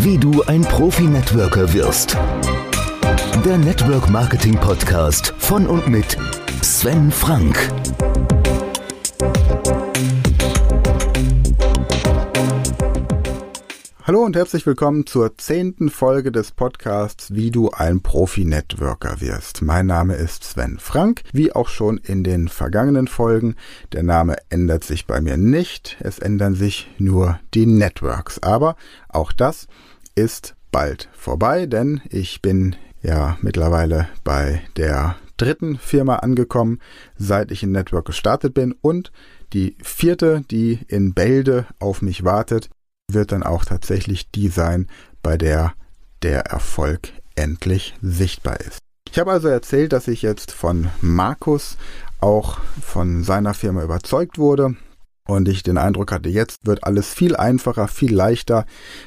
Wie du ein Profi-Networker wirst. Der Network Marketing Podcast von und mit Sven Frank. Hallo und herzlich willkommen zur zehnten Folge des Podcasts Wie du ein Profi-Networker wirst. Mein Name ist Sven Frank, wie auch schon in den vergangenen Folgen. Der Name ändert sich bei mir nicht, es ändern sich nur die Networks. Aber auch das ist bald vorbei, denn ich bin ja mittlerweile bei der dritten Firma angekommen, seit ich in Network gestartet bin und die vierte, die in Bälde auf mich wartet, wird dann auch tatsächlich die sein, bei der der Erfolg endlich sichtbar ist. Ich habe also erzählt, dass ich jetzt von Markus auch von seiner Firma überzeugt wurde und ich den Eindruck hatte, jetzt wird alles viel einfacher, viel leichter,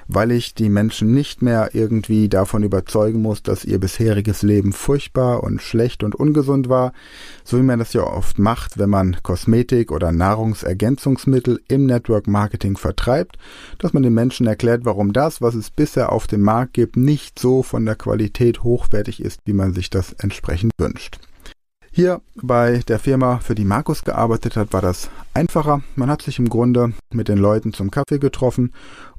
weil ich die Menschen nicht mehr irgendwie davon überzeugen muss, dass ihr bisheriges Leben furchtbar und schlecht und ungesund war, so wie man das ja oft macht, wenn man Kosmetik oder Nahrungsergänzungsmittel im Network Marketing vertreibt, dass man den Menschen erklärt, warum das, was es bisher auf dem Markt gibt, nicht so von der Qualität hochwertig ist, wie man sich das entsprechend wünscht. Hier bei der Firma, für die Markus gearbeitet hat, war das einfacher. Man hat sich im Grunde mit den Leuten zum Kaffee getroffen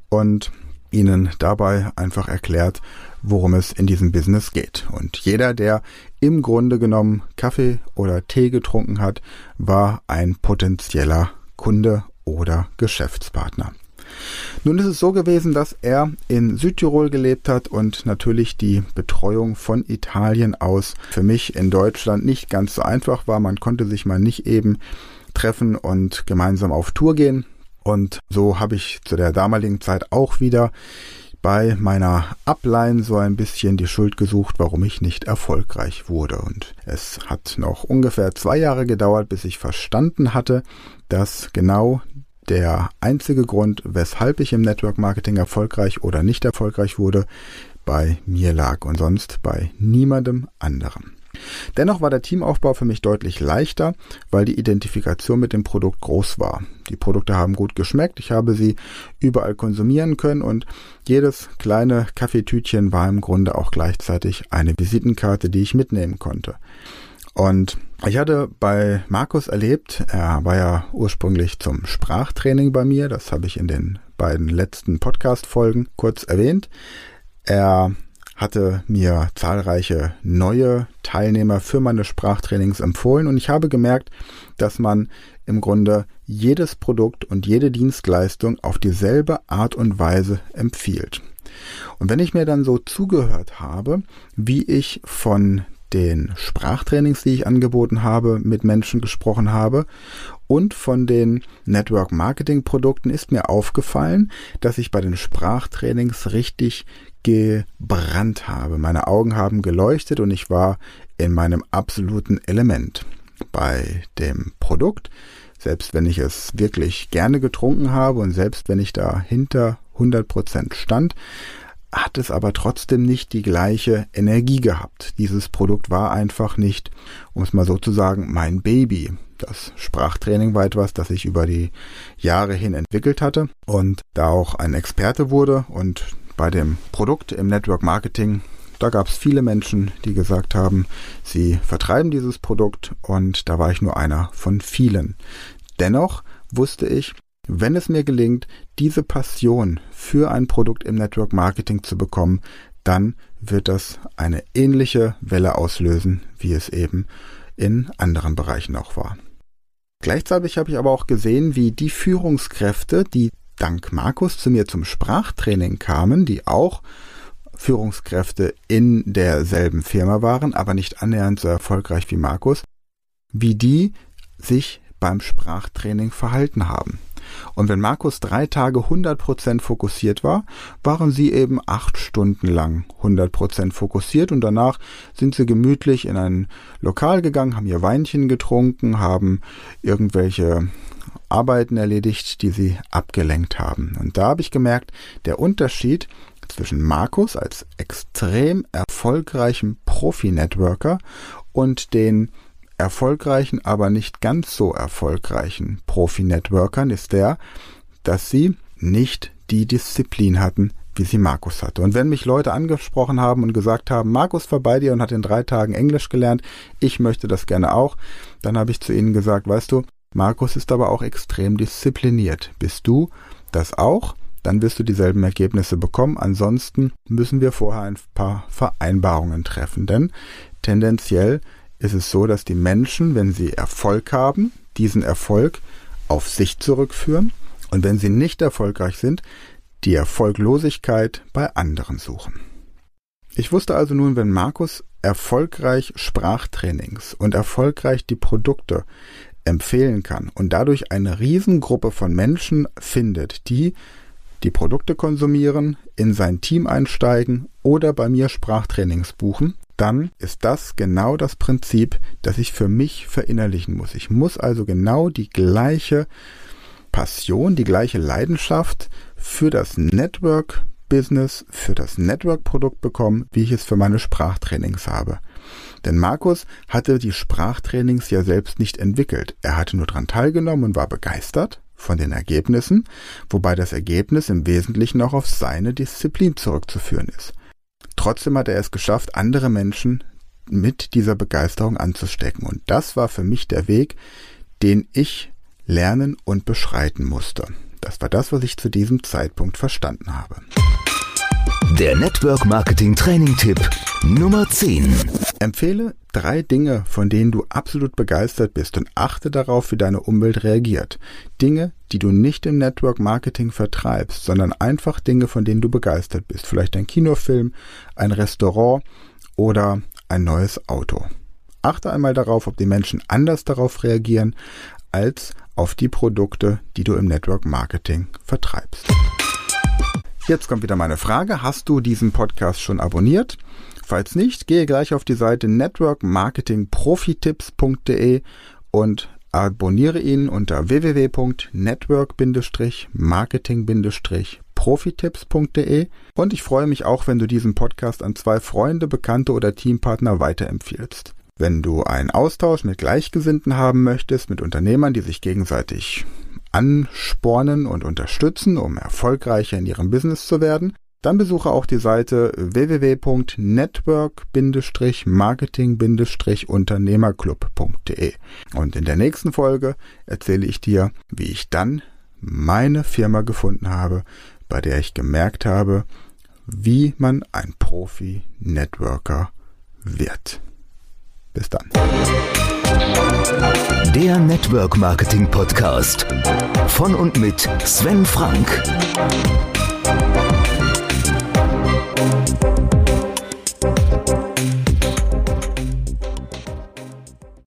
und ihnen dabei einfach erklärt, worum es in diesem Business geht. Und jeder, der im Grunde genommen Kaffee oder Tee getrunken hat, war ein potenzieller Kunde oder Geschäftspartner. Nun ist es so gewesen, dass er in Südtirol gelebt hat und natürlich die Betreuung von Italien aus für mich in Deutschland nicht ganz so einfach war. Man konnte sich mal nicht eben treffen und gemeinsam auf Tour gehen. Und so habe ich zu der damaligen Zeit auch wieder bei meiner Upline so ein bisschen die Schuld gesucht, warum ich nicht erfolgreich wurde. Und es hat noch ungefähr zwei Jahre gedauert, bis ich verstanden hatte, dass genau der einzige Grund, weshalb ich im Network Marketing erfolgreich oder nicht erfolgreich wurde, bei mir lag und sonst bei niemandem anderem. Dennoch war der Teamaufbau für mich deutlich leichter, weil die Identifikation mit dem Produkt groß war. Die Produkte haben gut geschmeckt, ich habe sie überall konsumieren können und jedes kleine Kaffeetütchen war im Grunde auch gleichzeitig eine Visitenkarte, die ich mitnehmen konnte. Und ich hatte bei Markus erlebt, er war ja ursprünglich zum Sprachtraining bei mir, das habe ich in den beiden letzten Podcast-Folgen kurz erwähnt. Er hatte mir zahlreiche neue Teilnehmer für meine Sprachtrainings empfohlen und ich habe gemerkt, dass man im Grunde jedes Produkt und jede Dienstleistung auf dieselbe Art und Weise empfiehlt. Und wenn ich mir dann so zugehört habe, wie ich von den Sprachtrainings, die ich angeboten habe, mit Menschen gesprochen habe und von den Network Marketing Produkten ist mir aufgefallen, dass ich bei den Sprachtrainings richtig gebrannt habe. Meine Augen haben geleuchtet und ich war in meinem absoluten Element. Bei dem Produkt, selbst wenn ich es wirklich gerne getrunken habe und selbst wenn ich da hinter 100% stand, hat es aber trotzdem nicht die gleiche Energie gehabt. Dieses Produkt war einfach nicht, um es mal so zu sagen, mein Baby. Das Sprachtraining war etwas, das ich über die Jahre hin entwickelt hatte und da auch ein Experte wurde und bei dem Produkt im Network Marketing da gab es viele Menschen, die gesagt haben, sie vertreiben dieses Produkt und da war ich nur einer von vielen. Dennoch wusste ich, wenn es mir gelingt, diese Passion für ein Produkt im Network Marketing zu bekommen, dann wird das eine ähnliche Welle auslösen, wie es eben in anderen Bereichen auch war. Gleichzeitig habe ich aber auch gesehen, wie die Führungskräfte, die dank Markus zu mir zum Sprachtraining kamen, die auch Führungskräfte in derselben Firma waren, aber nicht annähernd so erfolgreich wie Markus, wie die sich beim Sprachtraining verhalten haben. Und wenn Markus drei Tage 100% fokussiert war, waren sie eben acht Stunden lang 100% fokussiert und danach sind sie gemütlich in ein Lokal gegangen, haben ihr Weinchen getrunken, haben irgendwelche Arbeiten erledigt, die sie abgelenkt haben. Und da habe ich gemerkt, der Unterschied zwischen Markus als extrem erfolgreichem Profi-Networker und den erfolgreichen, aber nicht ganz so erfolgreichen Profi-Networkern ist der, dass sie nicht die Disziplin hatten, wie sie Markus hatte. Und wenn mich Leute angesprochen haben und gesagt haben, Markus war bei dir und hat in drei Tagen Englisch gelernt, ich möchte das gerne auch, dann habe ich zu ihnen gesagt, weißt du, Markus ist aber auch extrem diszipliniert. Bist du das auch? Dann wirst du dieselben Ergebnisse bekommen. Ansonsten müssen wir vorher ein paar Vereinbarungen treffen. Denn tendenziell ist es so, dass die Menschen, wenn sie Erfolg haben, diesen Erfolg auf sich zurückführen und wenn sie nicht erfolgreich sind, die Erfolglosigkeit bei anderen suchen. Ich wusste also nun, wenn Markus erfolgreich Sprachtrainings und erfolgreich die Produkte empfehlen kann und dadurch eine Riesengruppe von Menschen findet, die die Produkte konsumieren, in sein Team einsteigen oder bei mir Sprachtrainings buchen, dann ist das genau das Prinzip, das ich für mich verinnerlichen muss. Ich muss also genau die gleiche Passion, die gleiche Leidenschaft für das Network Business, für das Network Produkt bekommen, wie ich es für meine Sprachtrainings habe. Denn Markus hatte die Sprachtrainings ja selbst nicht entwickelt. Er hatte nur daran teilgenommen und war begeistert von den Ergebnissen, wobei das Ergebnis im Wesentlichen auch auf seine Disziplin zurückzuführen ist. Trotzdem hat er es geschafft, andere Menschen mit dieser Begeisterung anzustecken. Und das war für mich der Weg, den ich lernen und beschreiten musste. Das war das, was ich zu diesem Zeitpunkt verstanden habe. Der Network Marketing Training Tipp Nummer 10. Empfehle drei Dinge, von denen du absolut begeistert bist und achte darauf, wie deine Umwelt reagiert. Dinge, die du nicht im Network Marketing vertreibst, sondern einfach Dinge, von denen du begeistert bist. Vielleicht ein Kinofilm, ein Restaurant oder ein neues Auto. Achte einmal darauf, ob die Menschen anders darauf reagieren als auf die Produkte, die du im Network Marketing vertreibst. Jetzt kommt wieder meine Frage. Hast du diesen Podcast schon abonniert? Falls nicht, gehe gleich auf die Seite networkmarketingprofitipps.de und abonniere ihn unter www.network-marketing-profitipps.de und ich freue mich auch, wenn du diesen Podcast an zwei Freunde, Bekannte oder Teampartner weiterempfiehlst. Wenn du einen Austausch mit Gleichgesinnten haben möchtest, mit Unternehmern, die sich gegenseitig anspornen und unterstützen, um erfolgreicher in ihrem Business zu werden, dann besuche auch die Seite www.network-marketing-unternehmerclub.de. Und in der nächsten Folge erzähle ich dir, wie ich dann meine Firma gefunden habe, bei der ich gemerkt habe, wie man ein Profi-Networker wird. Bis dann. Der Network Marketing Podcast von und mit Sven Frank.